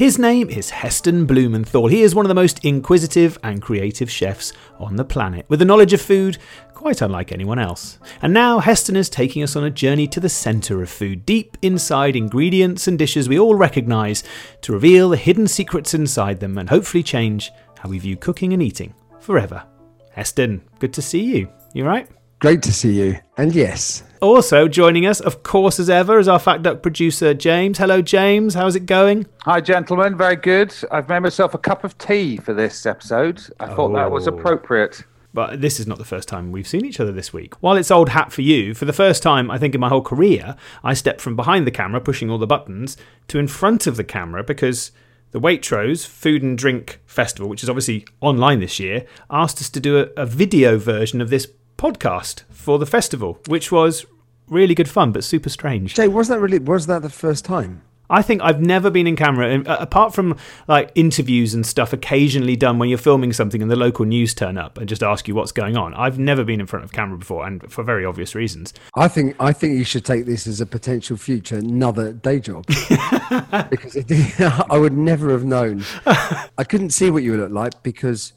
His name is Heston Blumenthal. He is one of the most inquisitive and creative chefs on the planet, with a knowledge of food quite unlike anyone else. And now Heston is taking us on a journey to the centre of food, deep inside ingredients and dishes we all recognise, to reveal the hidden secrets inside them and hopefully change how we view cooking and eating forever. Heston, good to see you. You right? Great to see you. And yes. Also joining us, of course, as ever, is our Fat Duck producer, James. Hello, James. How's it going? Hi, gentlemen. Very good. I've made myself a cup of tea for this episode. I thought that was Oh. appropriate. But this is not the first time we've seen each other this week. While it's old hat for you, for the first time, I think, in my whole career, I stepped from behind the camera, pushing all the buttons, to in front of the camera because the Waitrose Food and Drink Festival, which is obviously online this year, asked us to do a, a video version of this podcast for the festival, which was really good fun, but super strange. Jay, was that really was that the first time? I think I've never been in camera, uh, apart from like interviews and stuff occasionally done when you're filming something and the local news turn up and just ask you what's going on. I've never been in front of camera before, and for very obvious reasons. I think I think you should take this as a potential future another day job because it, I would never have known. I couldn't see what you looked like because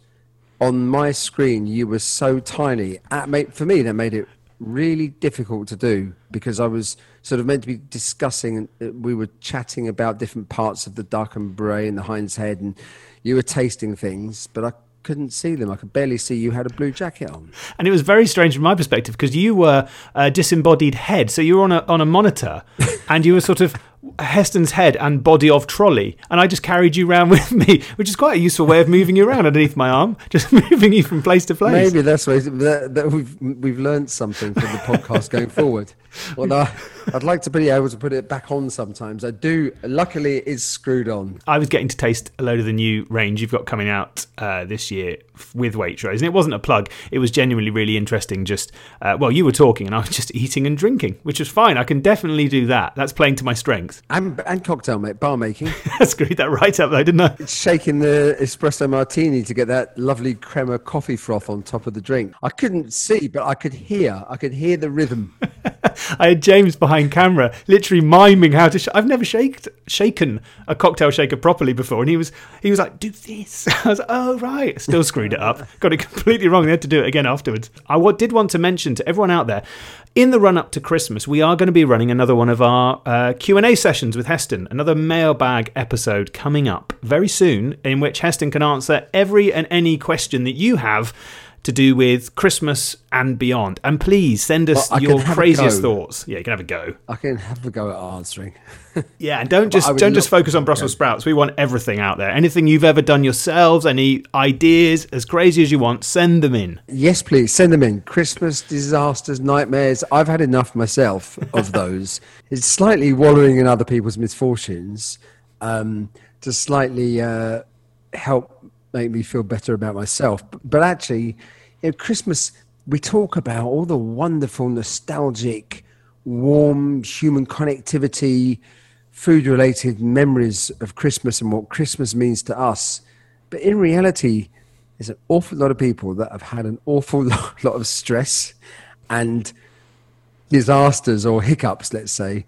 on my screen you were so tiny. That made, for me, that made it really difficult to do because I was sort of meant to be discussing. uh, We were chatting about different parts of the duck and bray and the hind's head, and you were tasting things, but I couldn't see them. I could barely see you had a blue jacket on. And it was very strange from my perspective because you were a disembodied head, so you were on a on a monitor, and you were sort of Heston's head and body of trolley, and I just carried you around with me, which is quite a useful way of moving you around underneath my arm, just moving you from place to place. Maybe that's why that, that we've we've learned something from the podcast going forward. Well, I'd like to be able to put it back on sometimes. I do. Luckily, it is screwed on. I was getting to taste a load of the new range you've got coming out uh, this year with Waitrose, and it wasn't a plug. It was genuinely really interesting. Just uh, well, you were talking, and I was just eating and drinking, which was fine. I can definitely do that. That's playing to my strengths. And and cocktail mate, bar making, I screwed that right up, though, didn't I? shaking the espresso martini to get that lovely crema coffee froth on top of the drink. I couldn't see, but I could hear. I could hear the rhythm. I had James behind camera, literally miming how to. Sh- I've never shaked, shaken a cocktail shaker properly before, and he was he was like, "Do this." I was like, "Oh right," still screwed it up, got it completely wrong. They had to do it again afterwards. I did want to mention to everyone out there, in the run up to Christmas, we are going to be running another one of our uh, Q and A sessions with Heston, another mailbag episode coming up very soon, in which Heston can answer every and any question that you have. To do with Christmas and beyond, and please send us Well, your craziest thoughts. Yeah, you can have a go. I can have a go at answering. Yeah, and don't just don't just focus on Brussels sprouts. We want everything out there. Anything you've ever done yourselves, any ideas, as crazy as you want, send them in. Yes, please send them in. Christmas disasters, nightmares. I've had enough myself of those. it's slightly wallowing in other people's misfortunes um, to slightly uh, help make me feel better about myself. But, but actually, you know, Christmas, we talk about all the wonderful, nostalgic, warm human connectivity, food related memories of Christmas and what Christmas means to us. But in reality, there's an awful lot of people that have had an awful lot, lot of stress and disasters or hiccups, let's say,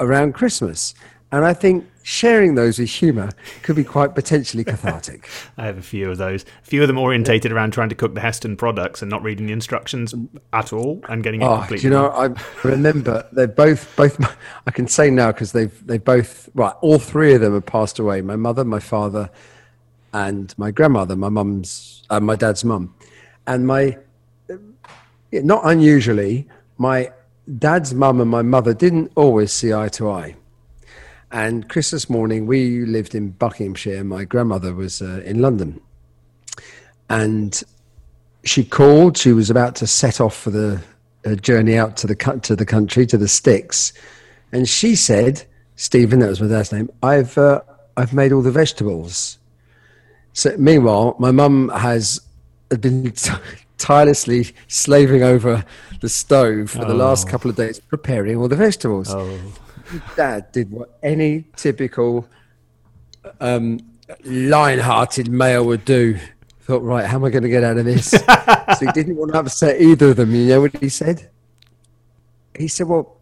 around Christmas. And I think sharing those with humour could be quite potentially cathartic. I have a few of those. A few of them orientated around trying to cook the Heston products and not reading the instructions at all and getting it Oh, do completely. you know? I remember they're both both. I can say now because they've they both right. All three of them have passed away. My mother, my father, and my grandmother. My mum's, uh, my dad's mum, and my. Not unusually, my dad's mum and my mother didn't always see eye to eye. And Christmas morning, we lived in Buckinghamshire. My grandmother was uh, in London, and she called. She was about to set off for the uh, journey out to the to the country to the sticks, and she said, "Stephen, that was my dad's name. I've uh, I've made all the vegetables." So meanwhile, my mum has been t- tirelessly slaving over the stove for the last couple of days, preparing all the vegetables. Dad did what any typical um, lion-hearted male would do. Thought, right, how am I going to get out of this? so he didn't want to upset either of them. You know what he said? He said, "Well,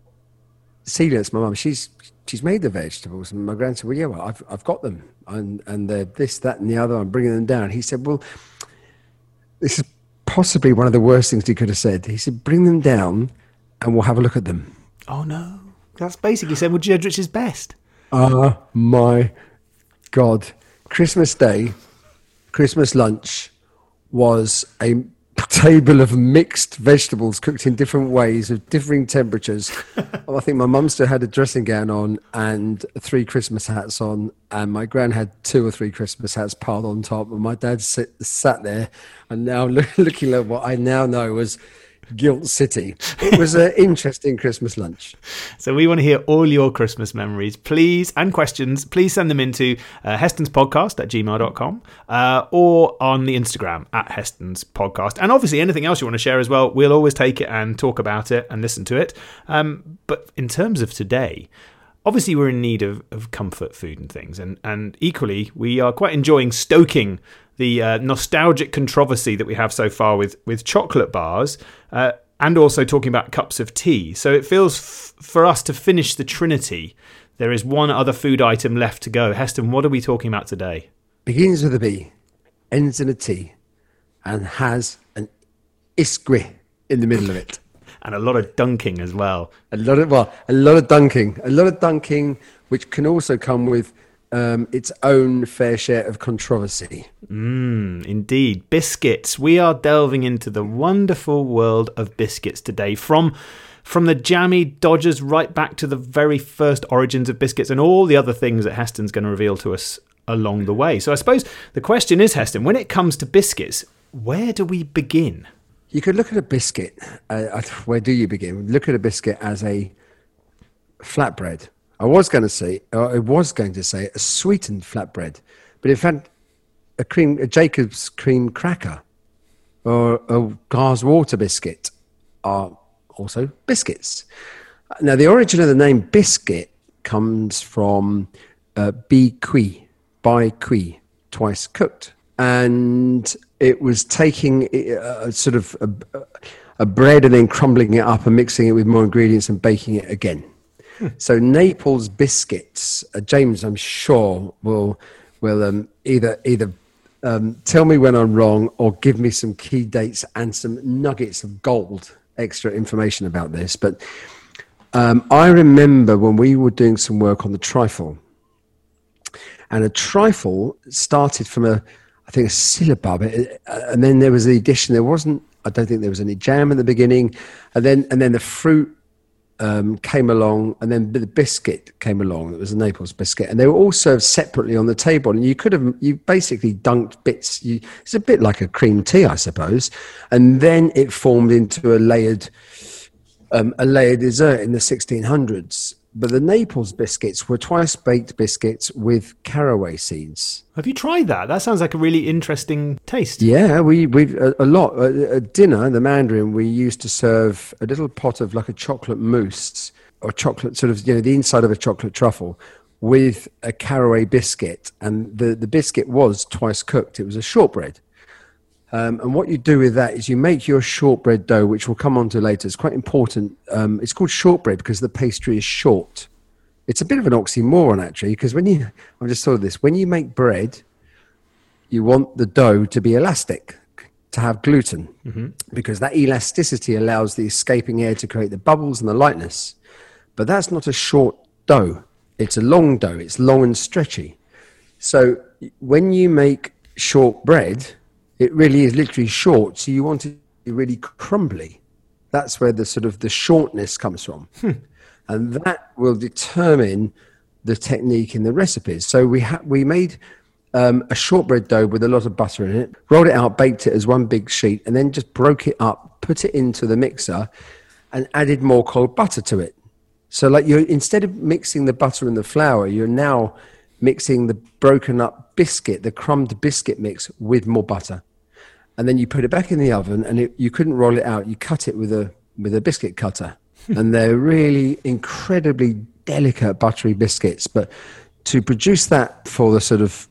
Celia's my mum. She's she's made the vegetables. And my grand said, well, yeah, well, I've, I've got them. And, and they're this, that, and the other. I'm bringing them down. He said, well, this is possibly one of the worst things he could have said. He said, bring them down and we'll have a look at them. Oh no, that's basically saying well, Jedrich is best. Oh my God. Christmas Day, Christmas lunch was a table of mixed vegetables cooked in different ways of differing temperatures. I think my mum still had a dressing gown on and three Christmas hats on, and my gran had two or three Christmas hats piled on top, and my dad sit, sat there and now looking at what I now know was Guilt City. It was an interesting Christmas lunch. So we want to hear all your Christmas memories, please, and questions. Please send them into uh, Heston's podcast at gmail.com uh, or on the Instagram at Heston's podcast. And obviously, anything else you want to share as well, we'll always take it and talk about it and listen to it. Um, but in terms of today, obviously we're in need of, of comfort food and things and, and equally we are quite enjoying stoking the uh, nostalgic controversy that we have so far with with chocolate bars, uh, and also talking about cups of tea. So it feels f- for us to finish the trinity. There is one other food item left to go. Heston, what are we talking about today? Begins with a B, ends in a T, and has an isgri in the middle of it. and a lot of dunking as well. A lot of well, a lot of dunking, a lot of dunking, which can also come with um, its own fair share of controversy. Mm, indeed. Biscuits. We are delving into the wonderful world of biscuits today. From from the jammy Dodgers right back to the very first origins of biscuits and all the other things that Heston's going to reveal to us along the way. So I suppose the question is, Heston, when it comes to biscuits, where do we begin? You could look at a biscuit. Uh, where do you begin? Look at a biscuit as a flatbread I was going to say, I was going to say a sweetened flatbread, but in fact, a cream, a Jacob's cream cracker, or a Carr's water biscuit are also biscuits. Now, the origin of the name biscuit comes from uh, bi cuit, by cuit, twice cooked, and it was taking a, uh, a sort of a, a bread and then crumbling it up and mixing it with more ingredients and baking it again. So Naples biscuits, uh, James, I'm sure will will um, either either um, tell me when I'm wrong or give me some key dates and some nuggets of gold extra information about this. But um, I remember when we were doing some work on the trifle, and a trifle started from a I think a syllabub, uh, and then there was the addition. There wasn't. I don't think there was any jam at the beginning, and then and then the fruit um, came along, and then the biscuit came along. It was a Naples biscuit, and they were all served separately on the table. And you could have you basically dunked bits. You, it's a bit like a cream tea, I suppose, and then it formed into a layered um, a layered dessert in the 1600s. But the Naples biscuits were twice baked biscuits with caraway seeds. Have you tried that? That sounds like a really interesting taste. Yeah, we we a, a lot at dinner. In the Mandarin we used to serve a little pot of like a chocolate mousse or chocolate sort of you know the inside of a chocolate truffle with a caraway biscuit, and the the biscuit was twice cooked. It was a shortbread. Um, and what you do with that is you make your shortbread dough, which we'll come on to later. It's quite important. Um, it's called shortbread because the pastry is short. It's a bit of an oxymoron, actually, because when you, I just thought of this, when you make bread, you want the dough to be elastic, to have gluten, mm-hmm. because that elasticity allows the escaping air to create the bubbles and the lightness. But that's not a short dough, it's a long dough, it's long and stretchy. So when you make short bread, it really is literally short. So you want it really crumbly. That's where the sort of the shortness comes from. Hmm. And that will determine the technique in the recipes. So we ha- we made um, a shortbread dough with a lot of butter in it, rolled it out, baked it as one big sheet, and then just broke it up, put it into the mixer, and added more cold butter to it. So like you instead of mixing the butter and the flour, you're now mixing the broken up biscuit, the crumbed biscuit mix with more butter and then you put it back in the oven, and it, you couldn't roll it out. You cut it with a with a biscuit cutter, and they're really incredibly delicate buttery biscuits. But to produce that for the sort of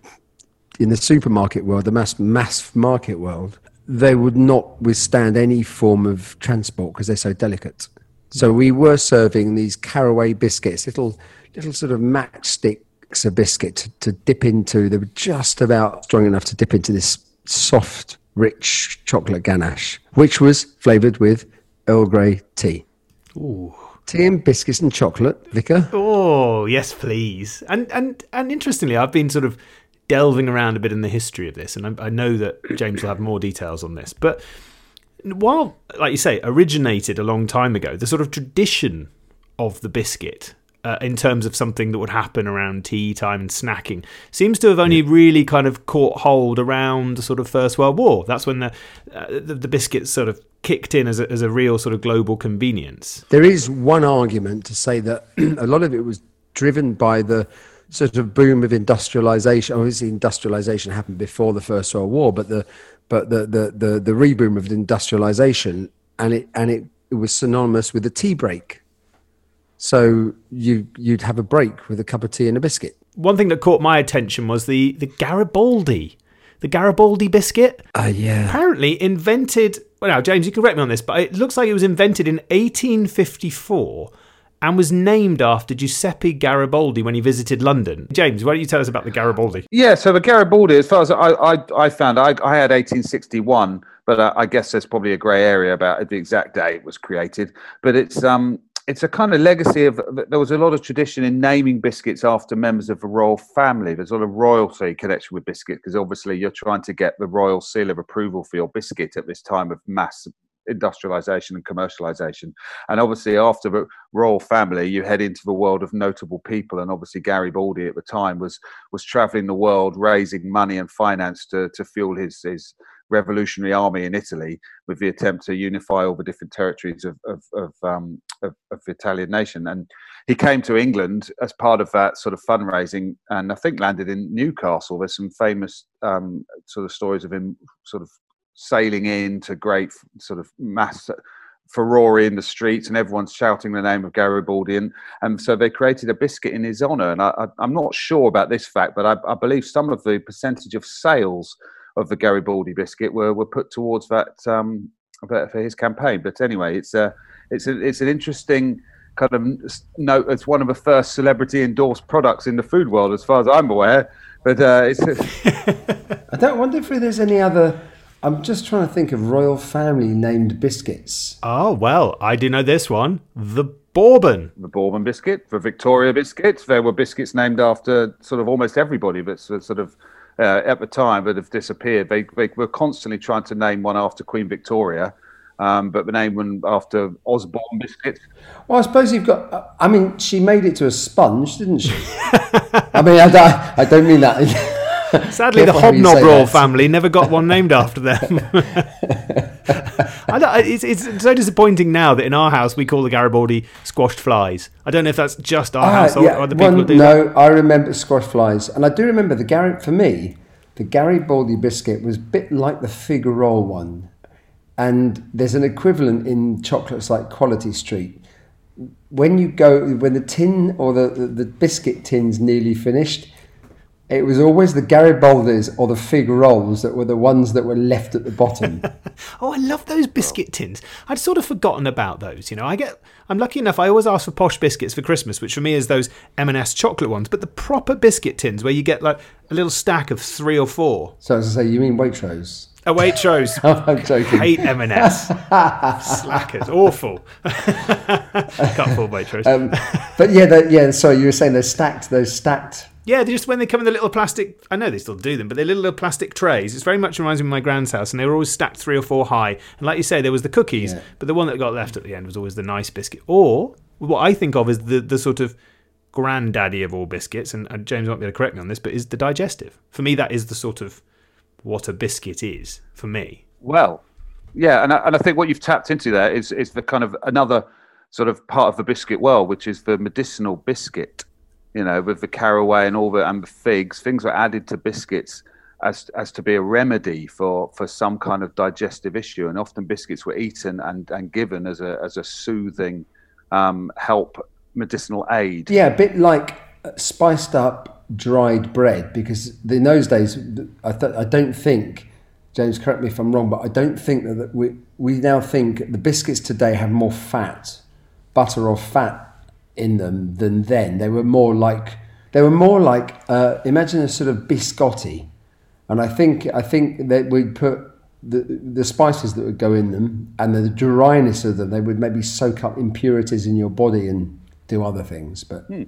in the supermarket world, the mass mass market world, they would not withstand any form of transport because they're so delicate. So we were serving these caraway biscuits, little little sort of matchsticks of biscuit to, to dip into. They were just about strong enough to dip into this soft, rich chocolate ganache, which was flavoured with Earl Grey tea. Ooh. Tea and biscuits and chocolate, Vicar. Oh yes, please. And and and interestingly, I've been sort of delving around a bit in the history of this, and I, I know that James will have more details on this. But while, like you say, originated a long time ago, the sort of tradition of the biscuit. Uh, in terms of something that would happen around tea time and snacking, seems to have only really kind of caught hold around the sort of First World War. That's when the uh, the, the biscuits sort of kicked in as a, as a real sort of global convenience. There is one argument to say that a lot of it was driven by the sort of boom of industrialization. Obviously, industrialization happened before the First World War, but the but the the the, the reboom of industrialization and it and it, it was synonymous with the tea break. So you you'd have a break with a cup of tea and a biscuit. One thing that caught my attention was the the Garibaldi, the Garibaldi biscuit. Uh, yeah. Apparently invented. Well, now James, you can correct me on this, but it looks like it was invented in 1854 and was named after Giuseppe Garibaldi when he visited London. James, why don't you tell us about the Garibaldi? Yeah, so the Garibaldi, as far as I, I, I found, I, I had 1861, but I, I guess there's probably a grey area about the exact day it was created. But it's um, it's a kind of legacy of there was a lot of tradition in naming biscuits after members of the royal family. There's a lot of royalty connection with biscuit because obviously you're trying to get the royal seal of approval for your biscuit at this time of mass industrialization and commercialization. And obviously, after the royal family, you head into the world of notable people. And obviously, Garibaldi at the time was was traveling the world, raising money and finance to to fuel his his revolutionary army in Italy with the attempt to unify all the different territories of of of, um, of, of the Italian nation. And he came to England as part of that sort of fundraising, and I think landed in Newcastle. There's some famous um, sort of stories of him sort of sailing into great sort of mass furore in the streets and everyone's shouting the name of Garibaldi. And, and so they created a biscuit in his honor. And I, am not sure about this fact, but I, I, believe some of the percentage of sales of the Garibaldi biscuit were, were put towards that um, for his campaign. But anyway, it's a, it's a, it's an interesting kind of note. It's one of the first celebrity endorsed products in the food world, as far as I'm aware. But uh, it's. I don't wonder if there's any other I'm just trying to think of royal family named biscuits. Oh, well, I do know this one. The Bourbon. The Bourbon biscuit, the Victoria biscuits. There were biscuits named after sort of almost everybody, but sort of uh, at the time that have disappeared. They, they were constantly trying to name one after Queen Victoria. Um, but the name one after Osborne biscuits. Well, I suppose you've got. I mean, she made it to a sponge, didn't she? I mean, I, I don't mean that. Sadly, the Hobnob royal family never got one named after them. it's, it's, so disappointing now that in our house we call the Garibaldi squashed flies. I don't know if that's just our uh, household yeah, or the people one, do No, that. I remember squashed flies. And I do remember the Gary, for me, the Garibaldi biscuit was a bit like the fig roll one. And there's an equivalent in chocolates like Quality Street. When you go, when the tin or the, the, the biscuit tin's nearly finished, it was always the Garibaldis or the fig rolls that were the ones that were left at the bottom. oh, I love those biscuit tins. I'd sort of forgotten about those. You know, I get, I'm lucky enough. I always ask for posh biscuits for Christmas, which for me is those M&S chocolate ones. But the proper biscuit tins, where you get like a little stack of three or four. So as I say, you mean Waitrose? A Waitrose. I'm joking. Hate M&S. Slackers. Awful. Cut full Waitrose. Um, but yeah, the, yeah. Sorry, you were saying they're stacked, those stacked yeah, just when they come in the little plastic. I know they still do them, but they're little, little plastic trays. It's very much reminds me of my grand's house, and they were always stacked three or four high. And like you say, there was the cookies, yeah. but the one that got left at the end was always the nice biscuit. Or what I think of as the the sort of granddaddy of all biscuits, and, and James might be able to correct me on this, but is the digestive. For me, that is the sort of what a biscuit is for me. Well, yeah, and I, and I think what you've tapped into there is is the kind of another sort of part of the biscuit world, which is the medicinal biscuit you know, with the caraway and all the and the figs, things were added to biscuits as as to be a remedy for for some kind of digestive issue, and often biscuits were eaten and and given as a as a soothing um, help medicinal aid. Yeah, a bit like spiced up dried bread, because in those days, I th- I don't think. James, correct me if I'm wrong, but I don't think that we we now think the biscuits today have more fat, butter or fat in them than then. They were more like they were more like uh, imagine a sort of biscotti, and I think I think that we'd put the the spices that would go in them and the dryness of them. They would maybe soak up impurities in your body and do other things, but. Hmm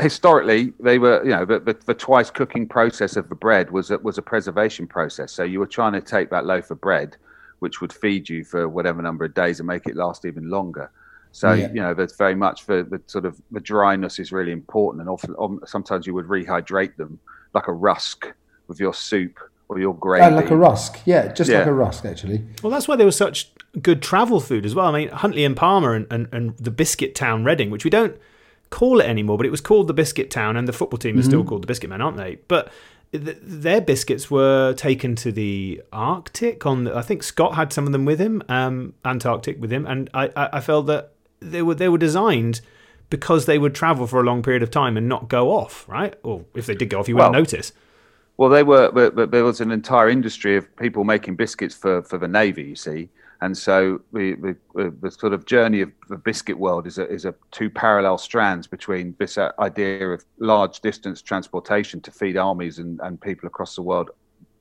historically they were you know the, the, the, twice cooking process of the bread was a, was a preservation process so you were trying to take that loaf of bread which would feed you for whatever number of days and make it last even longer so yeah. you know that's very much for the sort of the dryness is really important and often um, sometimes you would rehydrate them like a rusk with your soup or your gravy. Oh, like a rusk, yeah, just yeah. like a rusk, actually. Well, that's why they were such good travel food as well. I mean, Huntley and Palmer and, and, and the biscuit town Reading, which we don't call it anymore, but it was called the Biscuit Town, and the football team is mm-hmm. still called the Biscuit Men, aren't they? But th- their biscuits were taken to the Arctic. On the, I think Scott had some of them with him, um, Antarctic with him, and I, I, I felt that they were they were designed because they would travel for a long period of time and not go off, right? Or if they did go off, you well, wouldn't notice. Well, they were, but, but, there was an entire industry of people making biscuits for, for the navy. You see, and so the, the, the, sort of journey of the biscuit world is a, is a two parallel strands between this idea of large distance transportation to feed armies and, and people across the world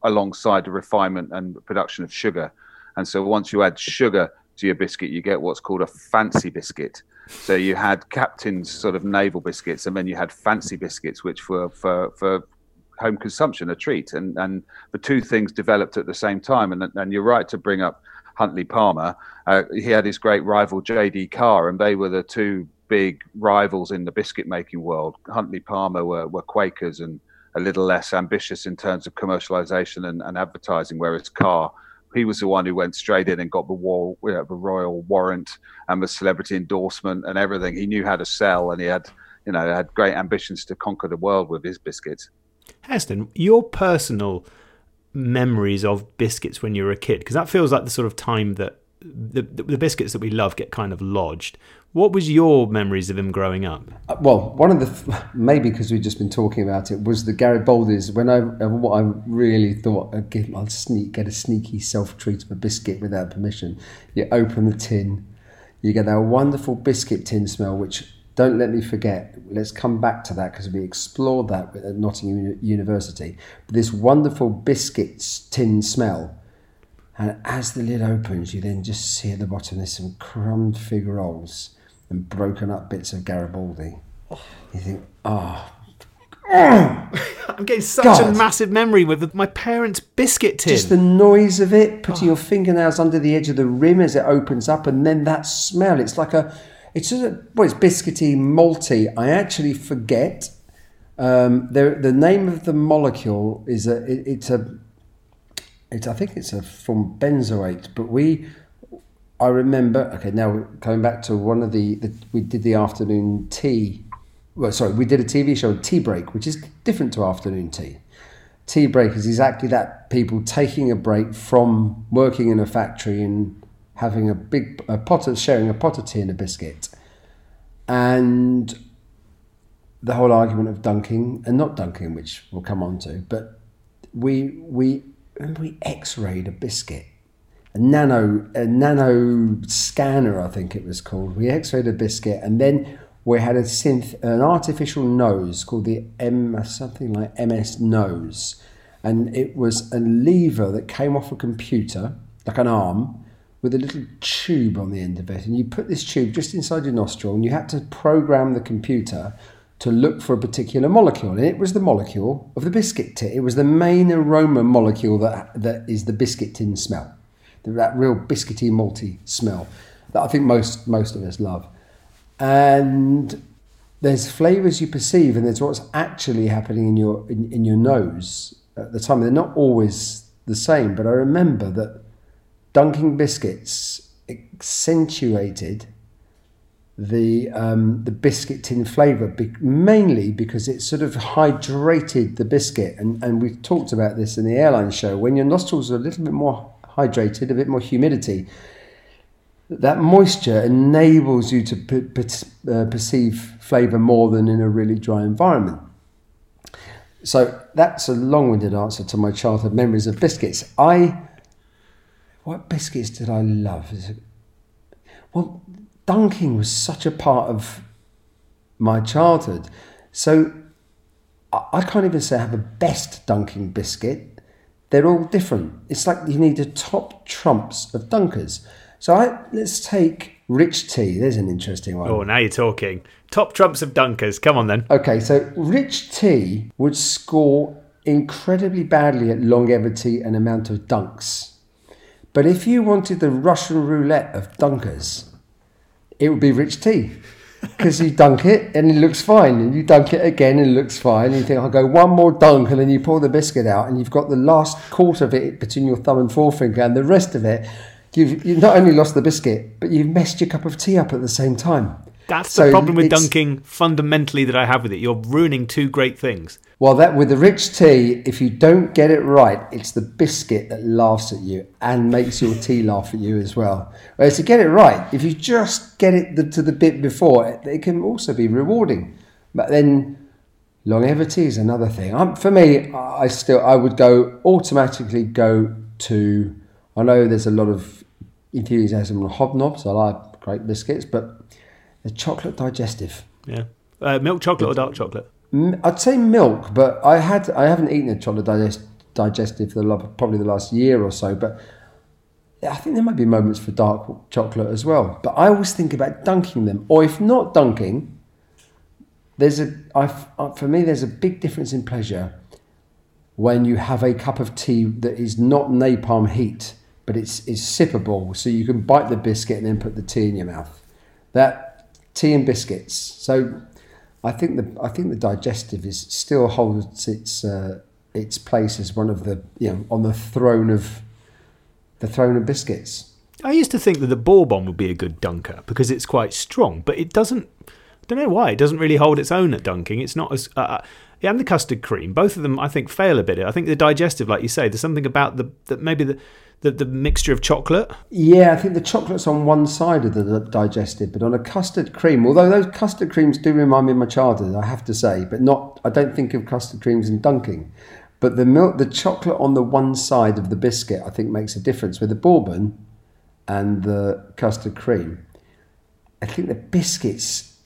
alongside the refinement and production of sugar. And so once you add sugar to your biscuit, you get what's called a fancy biscuit. So you had captain's sort of naval biscuits, and then you had fancy biscuits, which were for, for home consumption, a treat. And, and the two things developed at the same time. And, and you're right to bring up Huntley Palmer. Uh, he had his great rival J.D. Carr, and they were the two big rivals in the biscuit making world. Huntley Palmer were, were Quakers and a little less ambitious in terms of commercialization and, and advertising, whereas Carr he was the one who went straight in and got the, war, you know, the royal warrant and the celebrity endorsement and everything. He knew how to sell, and he had, you know, had great ambitions to conquer the world with his biscuits. Heston, your personal memories of biscuits when you were a kid? Because that feels like the sort of time that the, the biscuits that we love get kind of lodged. What was your memories of him growing up? Uh, well, one of the maybe because we've just been talking about it was the Garibaldi's. When I uh, what I really thought I'd I'll sneak get a sneaky self treat of a biscuit without permission. You open the tin, you get that wonderful biscuit tin smell, which don't let me forget. Let's come back to that because we explored that at Nottingham University. This wonderful biscuits tin smell. And as the lid opens, you then just see at the bottom there's some crumbed fig rolls and broken up bits of Garibaldi. You think, oh, I'm getting such God. a massive memory with my parents' biscuit tin. Just the noise of it, putting oh. your fingernails under the edge of the rim as it opens up, and then that smell. It's like a it's just a, well, it's biscuity, malty. I actually forget. Um, the the name of the molecule is a it, it's a it's I think it's a from benzoate, but we I remember. Okay, now coming back to one of the, the we did the afternoon tea. Well, sorry, we did a TV show, Tea Break, which is different to afternoon tea. Tea break is exactly that people taking a break from working in a factory and having a big a pot of sharing a pot of tea and a biscuit, and the whole argument of dunking and not dunking, which we'll come on to, but we we we X-rayed a biscuit, a nano a nano scanner, I think it was called. We X-rayed a biscuit, and then we had a synth an artificial nose called the M something like MS nose, and it was a lever that came off a computer like an arm with a little tube on the end of it. And you put this tube just inside your nostril, and you had to program the computer to look for a particular molecule. And it was the molecule of the biscuit tin. It was the main aroma molecule that, that is the biscuit tin smell, that real biscuity, malty smell that I think most, most of us love. And there's flavors you perceive, and there's what's actually happening in your, in, in your nose at the time. They're not always the same, but I remember that Dunking biscuits accentuated the um, the biscuit tin flavour, be- mainly because it sort of hydrated the biscuit. And, and we talked about this in the airline show. When your nostrils are a little bit more hydrated, a bit more humidity, that moisture enables you to p- p- uh, perceive flavour more than in a really dry environment. So that's a long-winded answer to my childhood memories of biscuits. I what biscuits did I love? Well, dunking was such a part of my childhood. So I, I can't even say I have a best Dunking biscuit. They're all different. It's like you need the top trumps of Dunkers. So I, let's take Rich Tea. There's an interesting one. Oh, now you're talking. Top trumps of Dunkers. Come on then. Okay, so Rich Tea would score incredibly badly at longevity and amount of dunks. But if you wanted the Russian roulette of dunkers, it would be Rich Tea. Because you dunk it and it looks fine, and you dunk it again and it looks fine. And you think, I'll go one more dunk, and then you pour the biscuit out, and you've got the last quarter of it between your thumb and forefinger, and the rest of it, you've, you've not only lost the biscuit, but you've messed your cup of tea up at the same time. That's So the problem with dunking fundamentally that I have with it. You're ruining two great things. Well, that with the rich tea, if you don't get it right, it's the biscuit that laughs at you and makes your tea laugh at you as well. Whereas to get it right, if you just get it the, to the bit before, it, it can also be rewarding. But then longevity is another thing. Um, for me, I still I would go automatically go to. I know there's a lot of enthusiasm on hobnobs. I like great biscuits, but the chocolate digestive. Yeah. Uh, milk chocolate or dark chocolate? I'd say milk, but I had I haven't eaten a chocolate digest, digestive for the, probably the last year or so. But I think there might be moments for dark chocolate as well. But I always think about dunking them, or if not dunking, there's a I uh, for me there's a big difference in pleasure when you have a cup of tea that is not napalm heat, but it's is sippable, so you can bite the biscuit and then put the tea in your mouth. That tea and biscuits. So I think the I think the digestive is still holds its uh, its place as one of the you know on the throne of the throne of biscuits. I used to think that the bourbon would be a good dunker because it's quite strong, but it doesn't. I don't know why it doesn't really hold its own at dunking. It's not as uh, yeah, and the custard cream. Both of them, I think, fail a bit. I think the digestive, like you say, there's something about the that maybe the, the the mixture of chocolate. Yeah, I think the chocolate's on one side of the digestive, but on a custard cream, although those custard creams do remind me of my childhood, I have to say, but not. I don't think of custard creams in dunking. But the milk, the chocolate on the one side of the biscuit, I think makes a difference with the bourbon and the custard cream. I think the biscuits,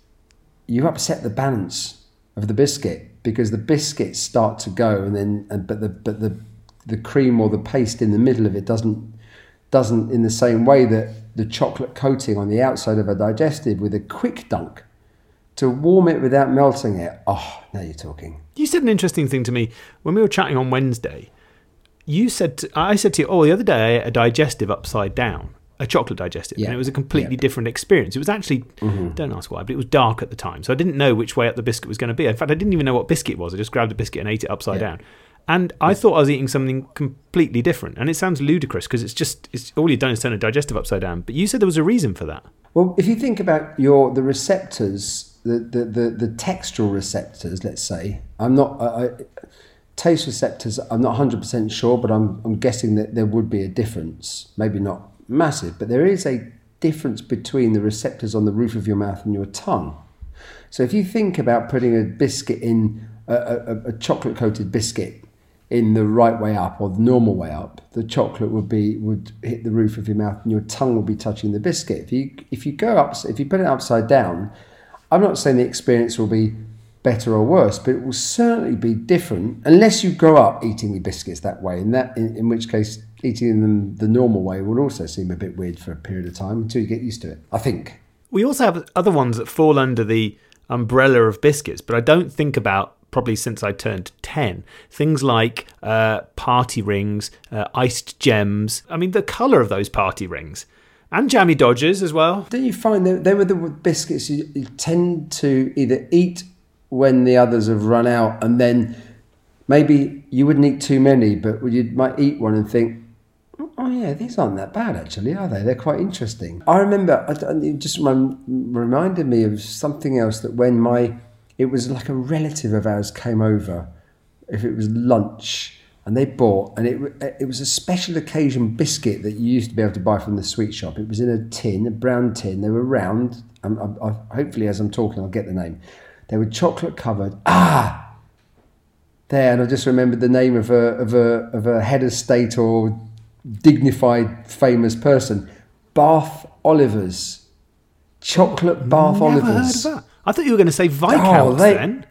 you upset the balance of the biscuit because the biscuits start to go, and then and, but the but the the cream or the paste in the middle of it doesn't doesn't in the same way that the chocolate coating on the outside of a digestive with a quick dunk to warm it without melting it. Oh, now you're talking. You said an interesting thing to me when we were chatting on Wednesday. You said to, I said to you, "Oh, the other day I ate a digestive upside down, a chocolate digestive, Yeah. and it was a completely Yeah. different experience. It was actually Mm-hmm. don't ask why, but it was dark at the time, so I didn't know which way up the biscuit was going to be. In fact, I didn't even know what biscuit it was. I just grabbed a biscuit and ate it upside Yeah. down, and I thought I was eating something completely different. And it sounds ludicrous because it's just it's all you've done is turn a digestive upside down. But you said there was a reason for that. Well, if you think about your the receptors, the the, the, the textural receptors, let's say, I'm not. I, I, taste receptors, I'm not 100% sure, but I'm, I'm guessing that there would be a difference. Maybe not massive, but there is a difference between the receptors on the roof of your mouth and your tongue. So if you think about putting a biscuit in, a, a, a chocolate coated biscuit in the right way up or the normal way up, the chocolate would be would hit the roof of your mouth and your tongue will be touching the biscuit. If you if you go up if you put it upside down, I'm not saying the experience will be better or worse, but it will certainly be different unless you grow up eating the biscuits that way. And that in, in which case eating them the normal way will also seem a bit weird for a period of time until you get used to it. I think. We also have other ones that fall under the umbrella of biscuits, but I don't think about probably since I turned 10. Things like uh, party rings, uh, iced gems. I mean, the colour of those party rings. And jammy dodgers as well. Don't you find that they were the biscuits you, you tend to either eat when the others have run out, and then maybe you wouldn't eat too many, but you might eat one and think, "Oh yeah, these aren't that bad actually, are they? They're quite interesting." I remember it just reminded me of something else that when my it was like a relative of ours came over, if it was lunch. And they bought, and it it was a special occasion biscuit that you used to be able to buy from the sweet shop. It was in a tin, a brown tin. They were round. I, I, hopefully, as I'm talking, I'll get the name. They were chocolate covered. Ah, there, and I just remembered the name of a of a of a head of state or dignified famous person, Bath Olivers, chocolate Bath Never heard Olivers. of that. I thought you were going to say Viscounts Oh, they- then.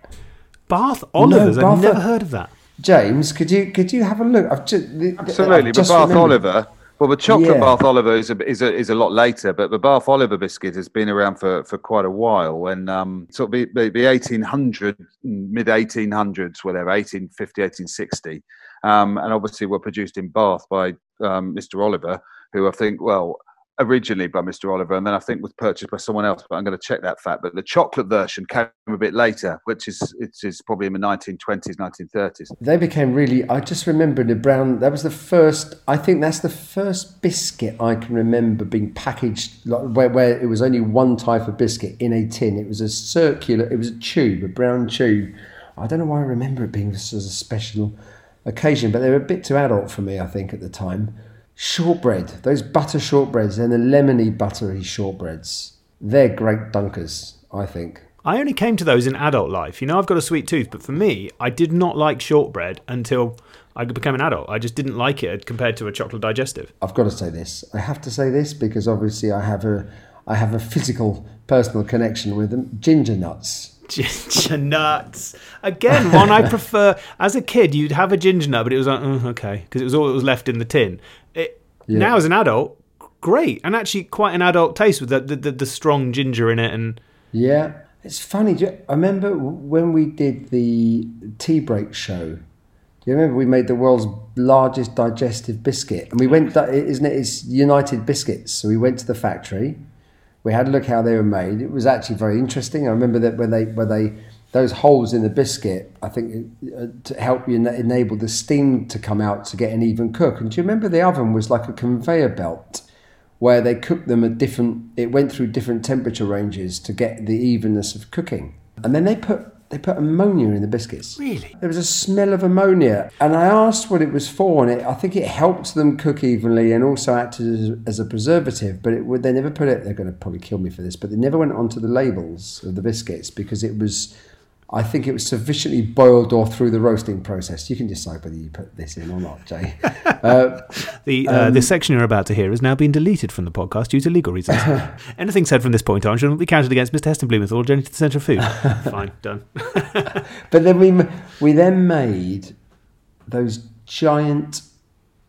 Bath Olivers. I've Bath- never heard of that. James, could you could you have a look? I've just, Absolutely, I've but Bath remembered- Oliver. Well, the chocolate Yeah. Bath Oliver is a, is a is a lot later, but the Bath Oliver biscuit has been around for, for quite a while. When um, sort of the, the, the 1800 mid 1800s, whatever, 1850, 1860, um, and obviously were produced in Bath by um, Mr. Oliver, who I think, well, originally by Mr. Oliver, and then I think was purchased by someone else. But I'm going to check that fact. But the chocolate version came a bit later, which is it is probably in the 1920s, 1930s. They became really. I just remember the brown. That was the first. I think that's the first biscuit I can remember being packaged like, where, where it was only one type of biscuit in a tin. It was a circular. It was a tube, a brown tube. I don't know why I remember it being this as a special occasion, but they were a bit too adult for me. I think at the time. Shortbread, those butter shortbreads and the lemony buttery shortbreads. They're great dunkers. I think. I only came to those in adult life. You know, I've got a sweet tooth, but for me, I did not like shortbread until I became an adult. I just didn't like it compared to a chocolate digestive. I've got to say this. I have to say this because obviously I have a I have a physical personal connection with them. Ginger nuts. Ginger nuts. Again, one I prefer. As a kid, you'd have a ginger nut, but it was like, oh, okay, because it was all that was left in the tin. Yeah. Now, as an adult, great, and actually quite an adult taste with the, the, the, the strong ginger in it. And Yeah, it's funny. do you- I remember when we did the tea break show. Do you remember we made the world's largest digestive biscuit, and we went. Isn't it? It's United Biscuits. So we went to the factory. We had a look how they were made. It was actually very interesting. I remember that when they when they those holes in the biscuit, I think uh, to help you ena- enable the steam to come out to get an even cook. And do you remember the oven was like a conveyor belt? where they cooked them at different it went through different temperature ranges to get the evenness of cooking and then they put they put ammonia in the biscuits Really? there was a smell of ammonia and i asked what it was for and it, i think it helped them cook evenly and also acted as, as a preservative but it would they never put it they're going to probably kill me for this but they never went onto the labels of the biscuits because it was I think it was sufficiently boiled or through the roasting process. You can decide whether you put this in or not, Jay. Uh, the uh, Um, the section you're about to hear has now been deleted from the podcast due to legal reasons. Anything said from this point on shall not be counted against Mr. Heston Blumenthal or Journey to the Centre of Food. Fine, done. But then we we then made those giant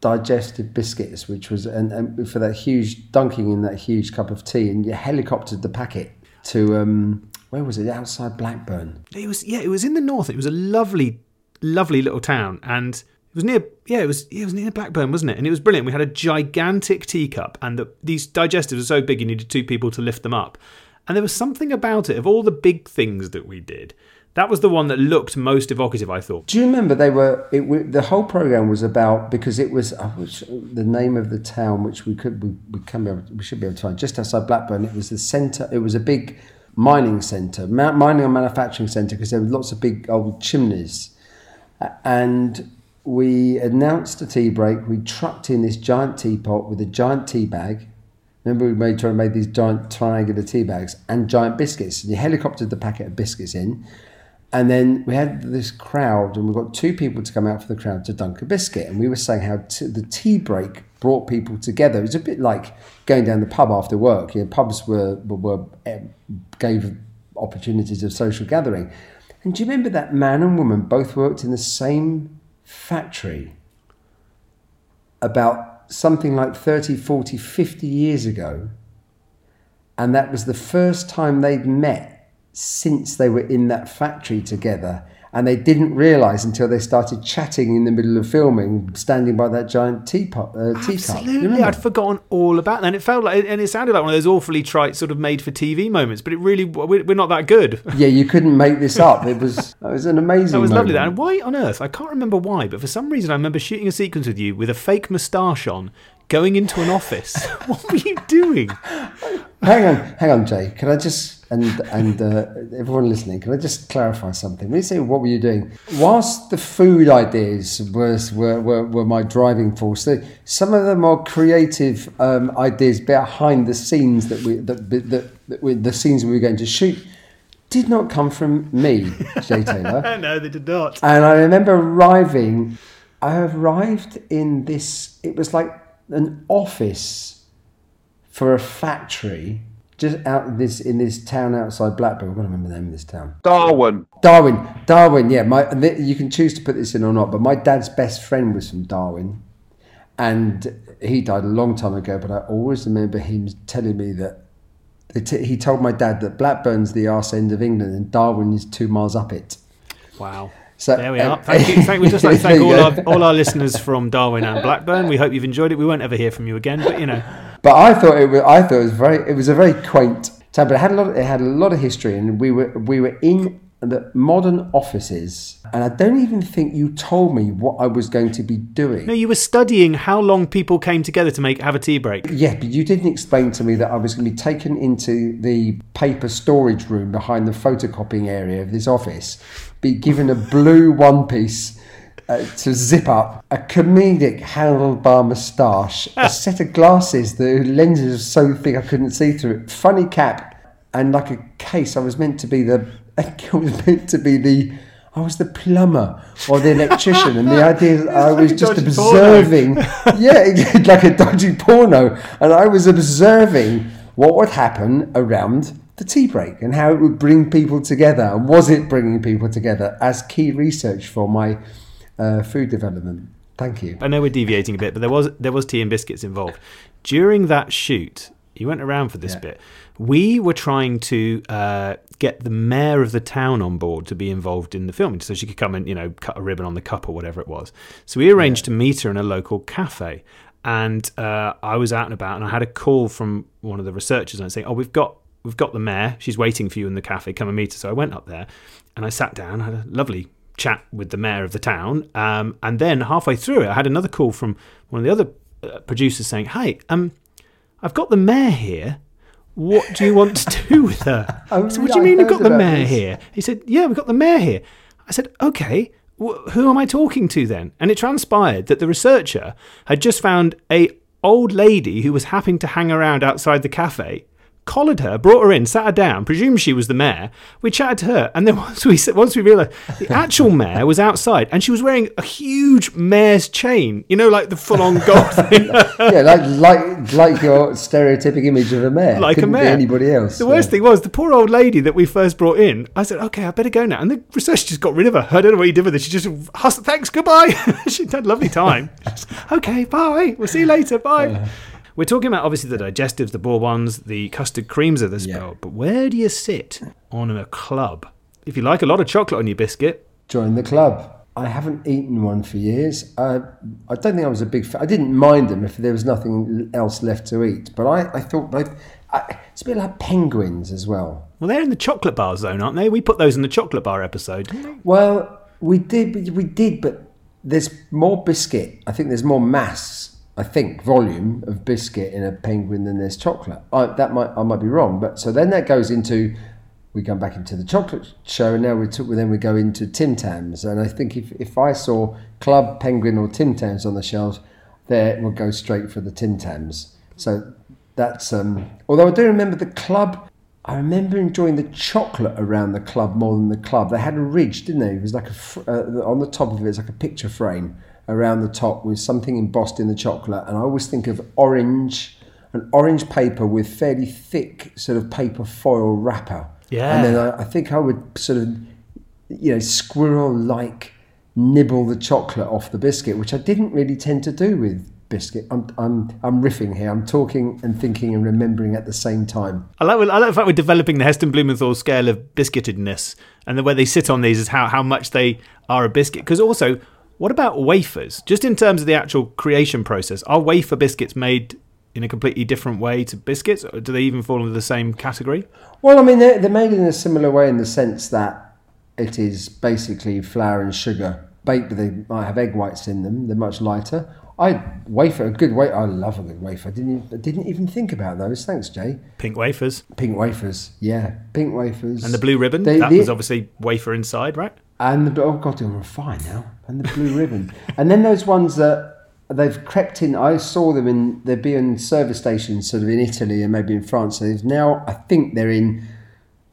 digestive biscuits, which was and, and for that huge dunking in that huge cup of tea, and you helicoptered the packet to um, where was it? Outside Blackburn. It was yeah, it was in the north. It was a lovely, lovely little town, and it was near yeah, it was it was near Blackburn, wasn't it? And it was brilliant. We had a gigantic teacup, and the, these digestives were so big you needed two people to lift them up. And there was something about it of all the big things that we did. That was the one that looked most evocative. I thought. Do you remember they were? It, the whole program was about because it was uh, which, the name of the town, which we could we, we can be able, we should be able to find just outside Blackburn. It was the centre. It was a big mining centre, ma- mining and manufacturing centre, because there were lots of big old chimneys, and we announced a tea break. We trucked in this giant teapot with a giant tea bag. Remember, we made trying to make these giant triangular tea bags and giant biscuits. And you helicoptered the packet of biscuits in. And then we had this crowd, and we got two people to come out for the crowd to dunk a biscuit. And we were saying how t- the tea break brought people together. It was a bit like going down the pub after work. You know, pubs were, were, were eh, gave opportunities of social gathering. And do you remember that man and woman both worked in the same factory about something like 30, 40, 50 years ago? And that was the first time they'd met since they were in that factory together. And they didn't realise until they started chatting in the middle of filming, standing by that giant teapot, uh, teacup. Absolutely? I'd forgotten all about that. And it felt like, and it sounded like one of those awfully trite, sort of made for TV moments. But it really, we're we're not that good. Yeah, you couldn't make this up. It was it was an amazing. That was lovely. That and why on earth? I can't remember why, but for some reason I remember shooting a sequence with you with a fake moustache on, going into an office. what were you doing? Hang on, hang on, Jay. Can I just and and uh, everyone listening? Can I just clarify something? When you say what were you doing, whilst the food ideas was were, were, were my driving force, the, some of the more creative um, ideas behind the scenes that we that that, that we, the scenes we were going to shoot did not come from me, Jay Taylor. no, they did not. And I remember arriving, I arrived in this, it was like an office for a factory just out in this in this town outside Blackburn. I've got to remember the name of this town. Darwen. Darwen, Darwen. Yeah, my you can choose to put this in or not. But my dad's best friend was from Darwen, and he died a long time ago. But I always remember him telling me that they t- he told my dad that Blackburn's the arse end of England and Darwen is two miles up it. Wow. So There we uh, are. Thank you. Thank, we just like to thank all our, all our listeners from Darwen and Blackburn. We hope you've enjoyed it. We won't ever hear from you again, but you know, But I thought it was. I thought it was very. It was a very quaint town, but it had a lot. It had a lot of history, and we were we were in the modern offices, and I don't even think you told me what I was going to be doing. no, you were studying how long people came together to make have a tea break. Yeah, but you didn't explain to me that I was going to be taken into the paper storage room behind the photocopying area of this office, be given a blue one piece. Uh, to zip up a comedic handlebar moustache, a set of glasses, the lenses were so thick I couldn't see through it, funny cap, and like a case. I was meant to be the. I was meant to be the. I was the plumber or the electrician, and the idea that I was like just observing yeah, like a dodgy porno. And I was observing what would happen around the tea break and how it would bring people together. And was it bringing people together as key research for my uh, food development? Thank you. I know we're deviating a bit, but there was there was tea and biscuits involved during that shoot. You went around for this Yeah. bit. We were trying to uh, get the mayor of the town on board to be involved in the filming, so she could come and you know cut a ribbon on the cup or whatever it was. So we arranged to meet her in a local cafe, and uh, I was out and about, and I had a call from one of the researchers and saying, "Oh, we've got we've got the mayor. She's waiting for you in the cafe. Come and meet her." So I went up there, and I sat down, had a lovely chat with the mayor of the town, um, and then halfway through it, I had another call from one of the other uh, producers saying, "Hey, um, I've got the mayor here." What do you want to do with her? Oh, I said, what do you mean you've got the mayor this. here? He said, yeah, we've got the mayor here. I said, okay, wh- who am I talking to then? And it transpired that the researcher had just found a old lady who was happening to hang around outside the cafe, collared her, brought her in, sat her down, presumed she was the mayor. We chatted to her, and then once we once we realised the actual mayor was outside, and she was wearing a huge mayor's chain, you know, like the full-on gold thing. yeah, like like like your stereotypic image of a mayor. like Couldn't a mayor. anybody else. The worst thing was the poor old lady that we first brought in. I said, "Okay, I better go now." And the researcher just got rid of her. I don't know what you did with her. She just hustled, "Thanks, goodbye." she had a lovely time. Just, okay, bye. We'll see you later. Bye. Uh-huh. We're talking about obviously the digestives, the bourbons, the custard creams of the spell. But where do you sit on a club? If you like a lot of chocolate on your biscuit, join the club. I haven't eaten one for years. I, I don't think I was a big fan. I didn't mind them if there was nothing else left to eat. But I, I thought both. I, it's a bit like penguins as well. well, they're in the chocolate bar zone, aren't they? We put those in the chocolate bar episode. Well, we did, we did, but there's more biscuit. I think there's more mass. I think volume of biscuit in a penguin than there's chocolate. I, that might I might be wrong, but so then that goes into we come back into the chocolate show, and now we took then we go into Tim Tams, and I think if if I saw Club Penguin or Tim Tams on the shelves, there we'll go straight for the Tim Tams. So that's um. Although I do remember the club. I remember enjoying the chocolate around the club more than the club. They had a ridge, didn't they? It was like a uh, on the top of it, it's like a picture frame around the top with something embossed in the chocolate. And I always think of orange, an orange paper with fairly thick sort of paper foil wrapper. Yeah. And then I, I think I would sort of, you know, squirrel like nibble the chocolate off the biscuit, which I didn't really tend to do with biscuit. I'm, I'm, I'm riffing here. I'm talking and thinking and remembering at the same time. I like, I like the fact we're developing the Heston Blumenthal scale of biscuitedness, and the way they sit on these is how, how much they are a biscuit. Because also, what about wafers? Just in terms of the actual creation process, are wafer biscuits made in a completely different way to biscuits, or do they even fall into the same category? Well, I mean, they're, they're made in a similar way in the sense that it is basically flour and sugar baked, but they might have egg whites in them. They're much lighter. I wafer a good wafer. I love a good wafer. I didn't even, I didn't even think about those. Thanks, Jay. Pink wafers Pink wafers, yeah, pink wafers. and the blue ribbon. They- that was obviously wafer inside, right? And the oh god, they're fine now. And the blue ribbon. And then those ones that they've crept in. I saw them in. They'd be in service stations, sort of in Italy and maybe in France. So now, I think they're in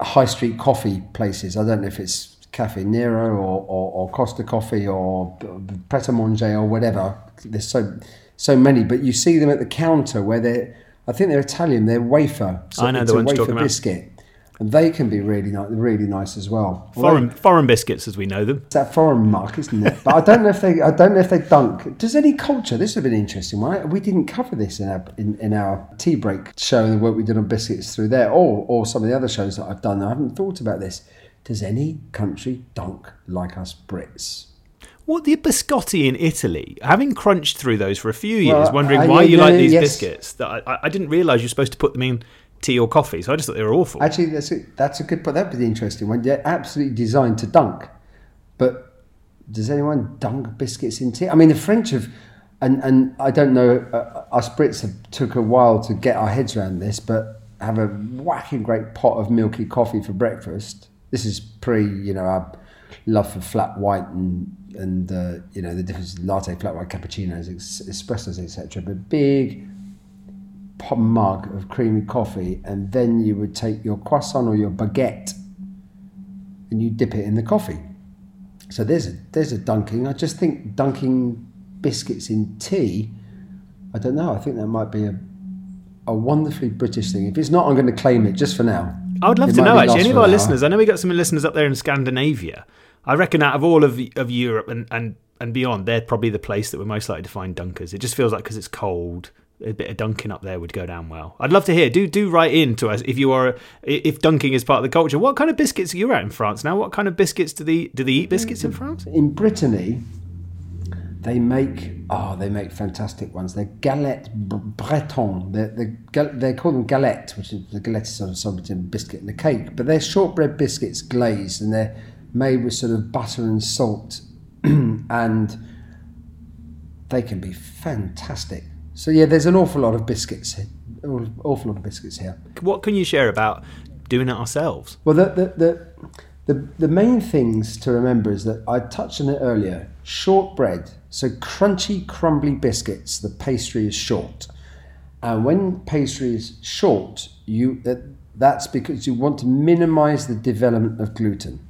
high street coffee places. I don't know if it's Caffè Nero or, or, or Costa Coffee or Pret a Manger or whatever. There's so so many, but you see them at the counter where they're. I think they're Italian. They're wafer. I know it's the a ones wafer talking about. And they can be really nice, really nice as well. Foreign foreign biscuits as we know them. It's that foreign mark, isn't it? But I don't know if they. I don't know if they dunk. Does any culture? This would have been interesting, right? We didn't cover this in our in, in our tea break show and the work we did on biscuits through there, or or some of the other shows that I've done. I haven't thought about this. Does any country dunk like us Brits? What the biscotti in Italy? Having crunched through those for a few years, Well, wondering I- why you no, like no, these yes. biscuits, that I, I didn't realise you're supposed to put them in tea or coffee. So I just thought they were awful. Actually, that's a, that's a good point. That'd be the interesting one. They're absolutely designed to dunk, but does anyone dunk biscuits in tea? I mean, the French have, and and I don't know. Uh, us Brits have took a while to get our heads around this, but have a whacking great pot of milky coffee for breakfast. This is pre, you know, our love for flat white and and uh, you know the difference latte, flat white, cappuccinos, espressos, etc. But big mug of creamy coffee, and then you would take your croissant or your baguette and you dip it in the coffee. So there's a there's a dunking. I just think dunking biscuits in tea. I don't know. I think that might be a a wonderfully British thing. If it's not, I'm going to claim it just for now. I would love It to know actually. Any of our listeners, I know we got some listeners up there in Scandinavia. I reckon out of all of of Europe and and and beyond, they're probably the place that we're most likely to find dunkers. It just feels like because it's cold, a bit of dunking up there would go down well. I'd love to hear. Do do write in to us if you are if dunking is part of the culture. What kind of biscuits are you at in France now? What kind of biscuits do they do they eat biscuits in France? In Brittany, they make oh they make fantastic ones. They're galette breton. They're, they're, they call them galette, which is the galette is sort of something between biscuit and a cake. But they're shortbread biscuits glazed, and they're made with sort of butter and salt, and they can be fantastic. So yeah, there's an awful lot of biscuits. here. Awful lot of biscuits here. What can you share about doing it ourselves? Well, the, the, the, the, the main things to remember is that I touched on it earlier shortbread, so crunchy, crumbly biscuits, the pastry is short. And when pastry is short, you that, that's because you want to minimize the development of gluten.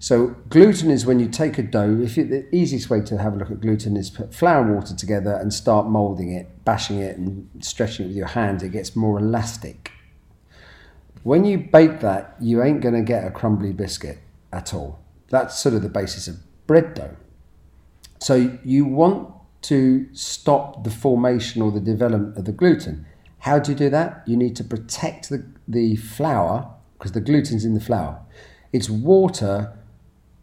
So gluten is when you take a dough. If you, the easiest way to have a look at gluten is put flour and water together and start molding it, bashing it, and stretching it with your hand. It gets more elastic. When you bake that, you ain't going to get a crumbly biscuit at all. That's sort of the basis of bread dough. So you want to stop the formation or the development of the gluten. How do you do that? You need to protect the, the flour because the gluten's in the flour. It's water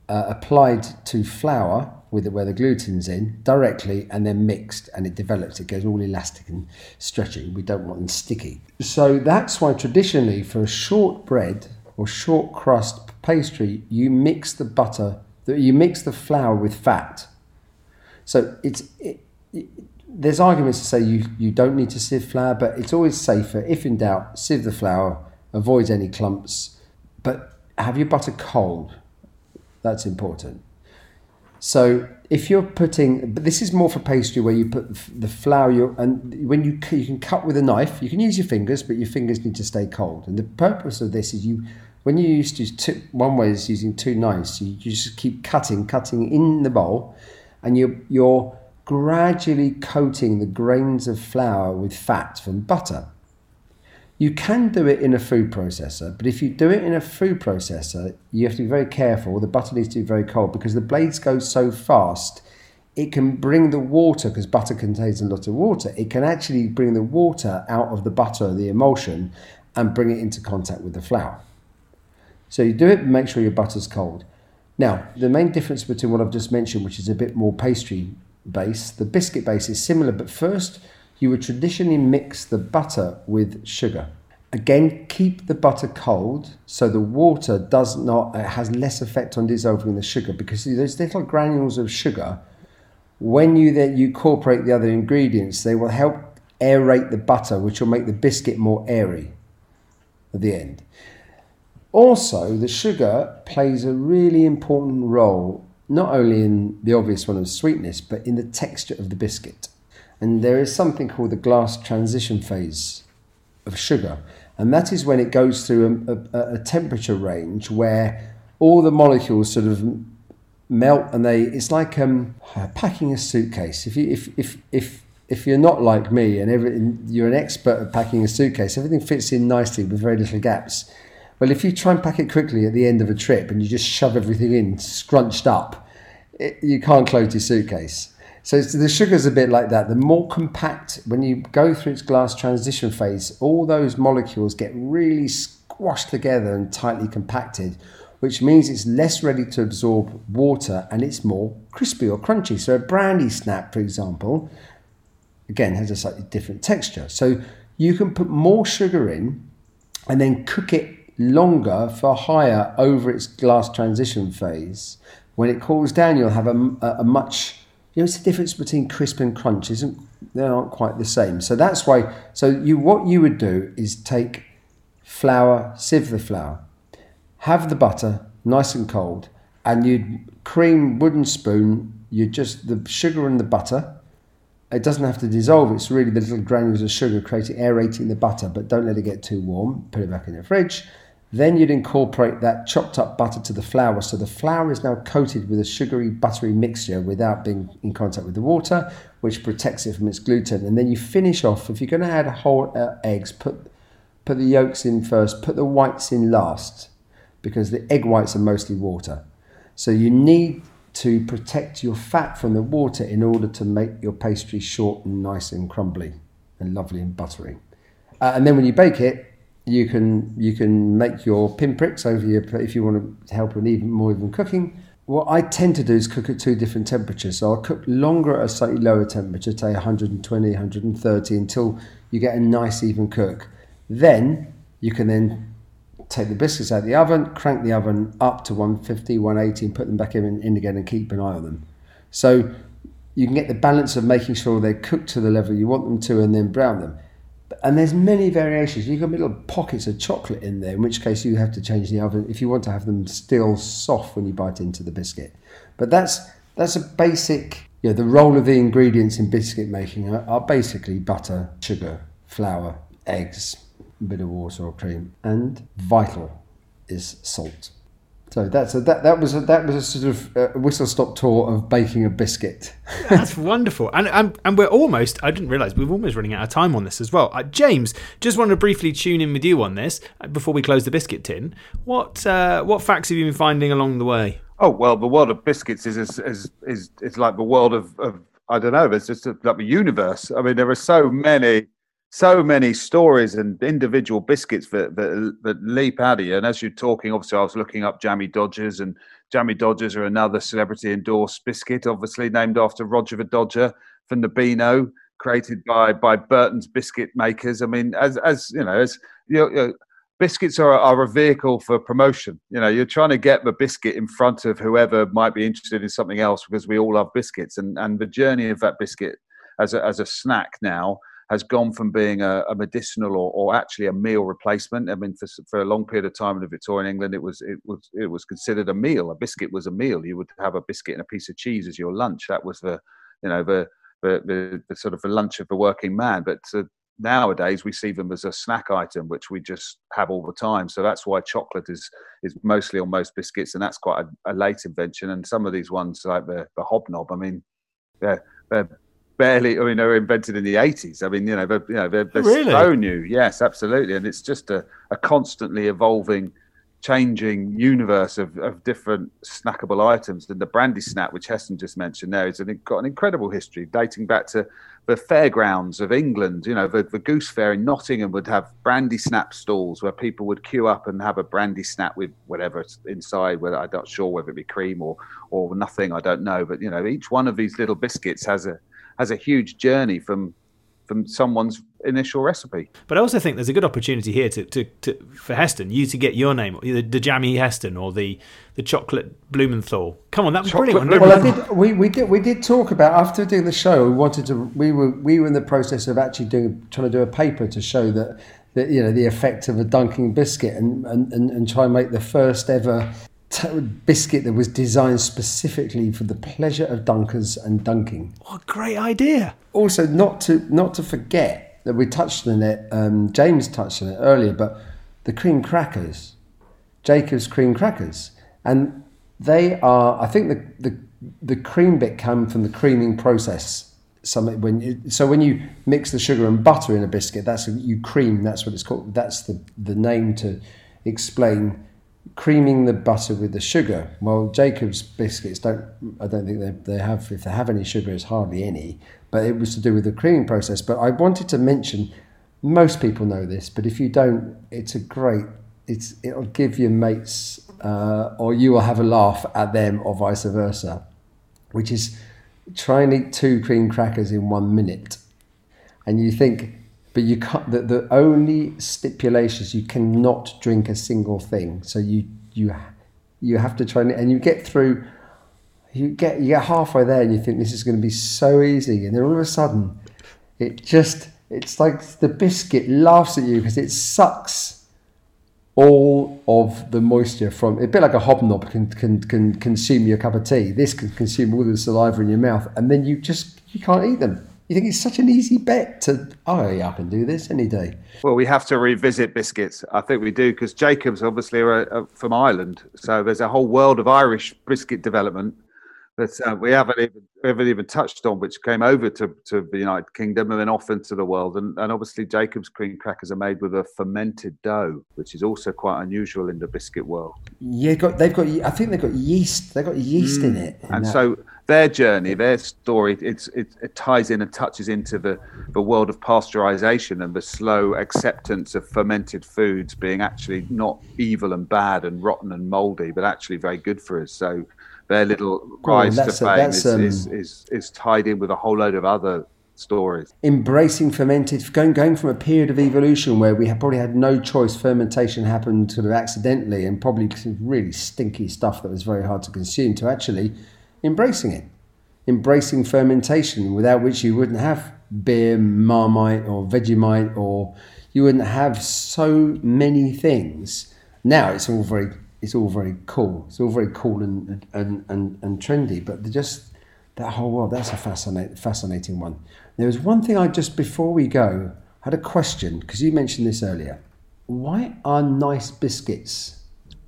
uh, applied to flour with it where the gluten's in directly and then mixed and it develops. It goes all elastic and stretchy. We don't want them sticky. So that's why traditionally for a short bread or short crust pastry, you mix the butter, you mix the flour with fat. So it's it, it, there's arguments to say you, you don't need to sieve flour, but it's always safer if in doubt, sieve the flour, avoid any clumps, but have your butter cold. That's important. So if you're putting, but this is more for pastry where you put the flour, you and when you you can cut with a knife, you can use your fingers, but your fingers need to stay cold. And the purpose of this is you, when you used to two, one way is using two knives, you, you just keep cutting, cutting in the bowl, and you you're gradually coating the grains of flour with fat from butter. You can do it in a food processor, but if you do it in a food processor, you have to be very careful. The butter needs to be very cold because the blades go so fast, it can bring the water, because butter contains a lot of water, it can actually bring the water out of the butter, the emulsion, and bring it into contact with the flour. So you do it, make sure your butter's cold. Now, the main difference between what I've just mentioned, which is a bit more pastry based, the biscuit base is similar, but first you would traditionally mix the butter with sugar. Again, keep the butter cold so the water does not it has less effect on dissolving the sugar because those little granules of sugar, when you then you incorporate the other ingredients, they will help aerate the butter, which will make the biscuit more airy at the end. Also, the sugar plays a really important role, not only in the obvious one of sweetness, but in the texture of the biscuit. And there is something called the glass transition phase of sugar. And that is when it goes through a, a, a temperature range where all the molecules sort of melt and they, it's like um, packing a suitcase. If, you, if, if, if if you're not like me and every, you're an expert at packing a suitcase, everything fits in nicely with very little gaps. Well, if you try and pack it quickly at the end of a trip and you just shove everything in scrunched up, it, you can't close your suitcase. So the sugar's a bit like that. The more compact, when you go through its glass transition phase, all those molecules get really squashed together and tightly compacted, which means it's less ready to absorb water and it's more crispy or crunchy. So a brandy snap, for example, again has a slightly different texture. So you can put more sugar in and then cook it longer for higher over its glass transition phase. When it cools down, you'll have a, a much you know, it's the difference between crisp and crunch isn't they aren't quite the same. So that's why. So you what you would do is take flour, sieve the flour, have the butter nice and cold, and you'd cream wooden spoon. You just the sugar and the butter it doesn't have to dissolve. It's really the little granules of sugar creating aerating the butter, but don't let it get too warm. Put it back in the fridge. Then you'd incorporate that chopped up butter to the flour. So the flour is now coated with a sugary, buttery mixture without being in contact with the water, which protects it from its gluten. And then you finish off. If you're going to add whole uh, eggs, put put the yolks in first. Put the whites in last, because the egg whites are mostly water. So you need to protect your fat from the water in order to make your pastry short and nice and crumbly and lovely and buttery. Uh, and then when you bake it, you can you can make your pinpricks over your if you want to help with even more even cooking. What I tend to do is cook at two different temperatures. So I'll cook longer at a slightly lower temperature, say 120, 130, until you get a nice even cook. Then you can then take the biscuits out of the oven, crank the oven up to 150, 180, and put them back in, in again and keep an eye on them. So you can get the balance of making sure they're cooked to the level you want them to and then brown them. And there's many variations. You can put little pockets of chocolate in there, in which case you have to change the oven if you want to have them still soft when you bite into the biscuit. But that's that's a basic. You know, the role of the ingredients in biscuit making are, are basically butter, sugar, flour, eggs, a bit of water or cream, and vital is salt. So that's a, that. That was a, that was a sort of uh, whistle stop tour of baking a biscuit. that's wonderful, and, and and we're almost. I didn't realise we are almost running out of time on this as well. Uh, James, just want to briefly tune in with you on this uh, before we close the biscuit tin. What uh, what facts have you been finding along the way? Oh well, the world of biscuits is is is is, is like the world of, of I don't know. It's just like the universe. I mean, there are so many so many stories and individual biscuits that, that, that leap out of you. And as you're talking, obviously, I was looking up Jammy Dodgers, and Jammy Dodgers are another celebrity endorsed biscuit, obviously named after Roger the Dodger from the Beano, created by by Burton's biscuit makers. I mean, as as you know, as you know, biscuits are, are a vehicle for promotion. You know, you're trying to get the biscuit in front of whoever might be interested in something else because we all love biscuits, and and the journey of that biscuit as a, as a snack now has gone from being a, a medicinal or, or, actually a meal replacement. I mean, for, for a long period of time in the Victorian England, it was it was it was considered a meal. A biscuit was a meal. You would have a biscuit and a piece of cheese as your lunch. That was the you know the the, the, the sort of the lunch of the working man. But uh, nowadays we see them as a snack item, which we just have all the time. So that's why chocolate is is mostly on most biscuits, and that's quite a, a late invention. And some of these ones, like the the hobnob, I mean, they're they're barely. I mean, they were invented in the eighties. I mean, you know, they're, you know, they're, they're really? so new. Yes, absolutely, and it's just a, a constantly evolving, changing universe of, of different snackable items. And the brandy snap, which Heston just mentioned, there is an, got an incredible history dating back to the fairgrounds of England. You know, the, the Goose Fair in Nottingham would have brandy snap stalls where people would queue up and have a brandy snap with whatever inside. Whether I'm not sure whether it be cream or or nothing, I don't know. But you know, each one of these little biscuits has a has a huge journey from from someone's initial recipe. But I also think there's a good opportunity here to, to, to for Heston, you to get your name, the, the jammy Heston or the the chocolate Blumenthal. Come on, that was chocolate brilliant. Well, I did, we, we did we did talk about after doing the show. We wanted to. We were we were in the process of actually doing trying to do a paper to show that. That, you know the effect of a dunking biscuit and, and, and, and try and make the first ever biscuit that was designed specifically for the pleasure of dunkers and dunking. What a great idea! Also, not to not to forget that we touched on it. Um, James touched on it earlier, but the cream crackers, Jacob's cream crackers, and they are. I think the the the cream bit came from the creaming process. something when you, so when you mix the sugar and butter in a biscuit, that's you cream. That's what it's called. That's the the name to explain creaming the butter with the sugar. Well, Jacob's biscuits don't. I don't think they, they have. If they have any sugar, it's hardly any. But it was to do with the creaming process. But I wanted to mention. Most people know this, but if you don't, it's a great. It's it'll give your mates, uh, or you will have a laugh at them, or vice versa. Which is try and eat two cream crackers in one minute, and you think but you can't. The, the only stipulations you cannot drink a single thing. So you you you have to try and, and you get through. You get you get halfway there and you think this is going to be so easy, and then all of a sudden, it just it's like the biscuit laughs at you because it sucks all of the moisture from a bit like a hobnob can, can can consume your cup of tea. This can consume all the saliva in your mouth, and then you just you can't eat them. You think it's such an easy bet to, oh, yeah, I can do this any day. Well, we have to revisit biscuits. I think we do because Jacobs obviously are, are, from Ireland. So there's a whole world of Irish biscuit development that uh, we haven't even we haven't even touched on, which came over to, to the United Kingdom and then off into the world. And, and obviously, Jacob's cream crackers are made with a fermented dough, which is also quite unusual in the biscuit world. Yeah, got they've got. I think they've got yeast. They've got yeast mm. in it. In and that. so their journey, their story, it's, it, it, ties in and touches into the, the world of pasteurization and the slow acceptance of fermented foods being actually not evil and bad and rotten and moldy, but actually very good for us. So their little rise to fame is, um, is, is, is tied in with a whole load of other stories. Embracing fermented, going going from a period of evolution where we probably had no choice, fermentation happened sort of accidentally and probably some really stinky stuff that was very hard to consume, to actually embracing it, embracing fermentation, without which you wouldn't have beer, marmite, or Vegemite, or you wouldn't have so many things. Now it's all very it's all very cool. It's all very cool and and, and, and trendy, but just that whole world, that's a fascinating fascinating one. There was one thing I just before we go had a question because you mentioned this earlier. Why are nice biscuits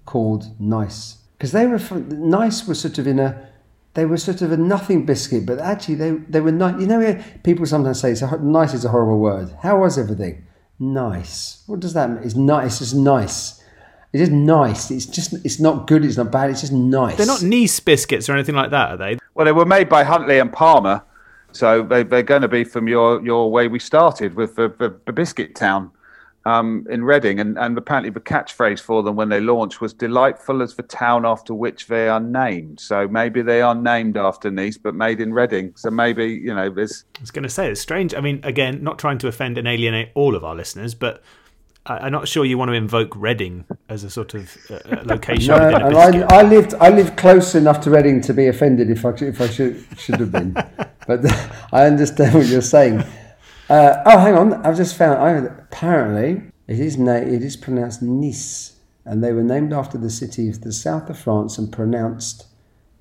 called nice? Because they were nice was sort of in a they were sort of a nothing biscuit, but actually they, they were nice. You know, people sometimes say it's a, nice is a horrible word. How was everything? Nice. What does that mean? It's nice. It's nice. It's just nice. It's just it's not good. It's not bad. It's just nice. They're not Nice biscuits or anything like that, are they? Well, they were made by Huntley and Palmer, so they, are going to be from your your way we started with the, the, the biscuit town um, in Reading, and, and apparently the catchphrase for them when they launched was "delightful as the town after which they are named." So maybe they are named after Nice, but made in Reading. So maybe you know, there's. I was going to say it's strange. I mean, again, not trying to offend and alienate all of our listeners, but I'm not sure you want to invoke Reading as a sort of uh, location. no, and I, I, lived I lived close enough to Reading to be offended if I if I should should have been, but I understand what you're saying. Uh, oh, hang on. I've just found. I, apparently, it is na- it is pronounced Nice, and they were named after the city of the south of France and pronounced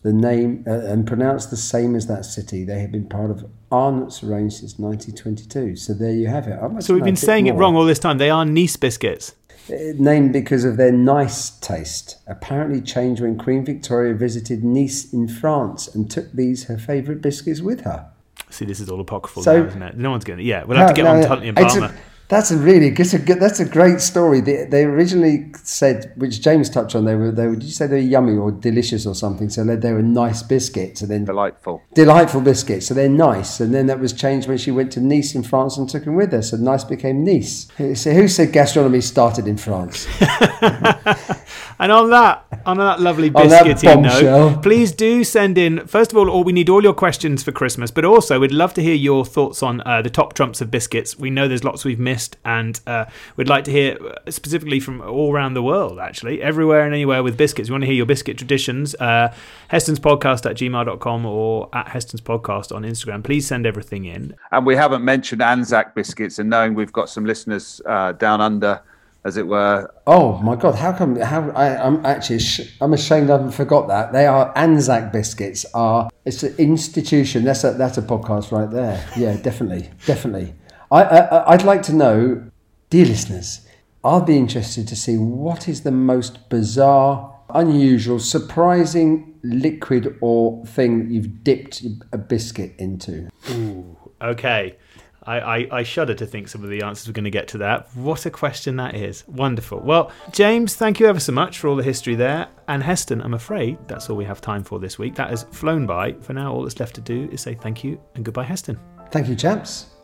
the name uh, and pronounced the same as that city. They have been part of Arnott's range since 1922. So there you have it. So we've been saying more. it wrong all this time. They are Nice biscuits. Uh, named because of their nice taste. Apparently changed when Queen Victoria visited Nice in France and took these her favourite biscuits with her. See, this is all apocryphal so, now, isn't it? No one's going to. Yeah, we'll have no, to get no, on to Huntley and Palmer. That's a really that's a good, that's a great story. They, they originally said, which James touched on, they were they were, did you say they were yummy or delicious or something? So they were nice biscuits, and then delightful, delightful biscuits. So they're nice, and then that was changed when she went to Nice in France and took them with her. So nice became Nice. So who said gastronomy started in France? And on that, on that lovely biscuity note, please do send in. First of all, all we need all your questions for Christmas, but also we'd love to hear your thoughts on uh, the top trumps of biscuits. We know there's lots we've missed, and uh, we'd like to hear uh, specifically from all around the world, actually, everywhere and anywhere with biscuits. We want to hear your biscuit traditions. Uh, Heston's podcast at gmail.com or at Heston's podcast on Instagram. Please send everything in. And we haven't mentioned Anzac biscuits, and knowing we've got some listeners uh, down under as it were. Oh my God! How come? How I, am actually I'm ashamed I haven't forgot that they are Anzac biscuits. Are it's an institution. That's a that's a podcast right there. Yeah, definitely, definitely. I, I I'd like to know, dear listeners. I'll be interested to see what is the most bizarre, unusual, surprising liquid or thing that you've dipped a biscuit into. Ooh. Okay. I, I, I, shudder to think some of the answers we're going to get to that. What a question that is. Wonderful. Well, James, thank you ever so much for all the history there. And Heston, I'm afraid that's all we have time for this week. That has flown by. For now, all that's left to do is say thank you and goodbye, Heston. Thank you, chaps.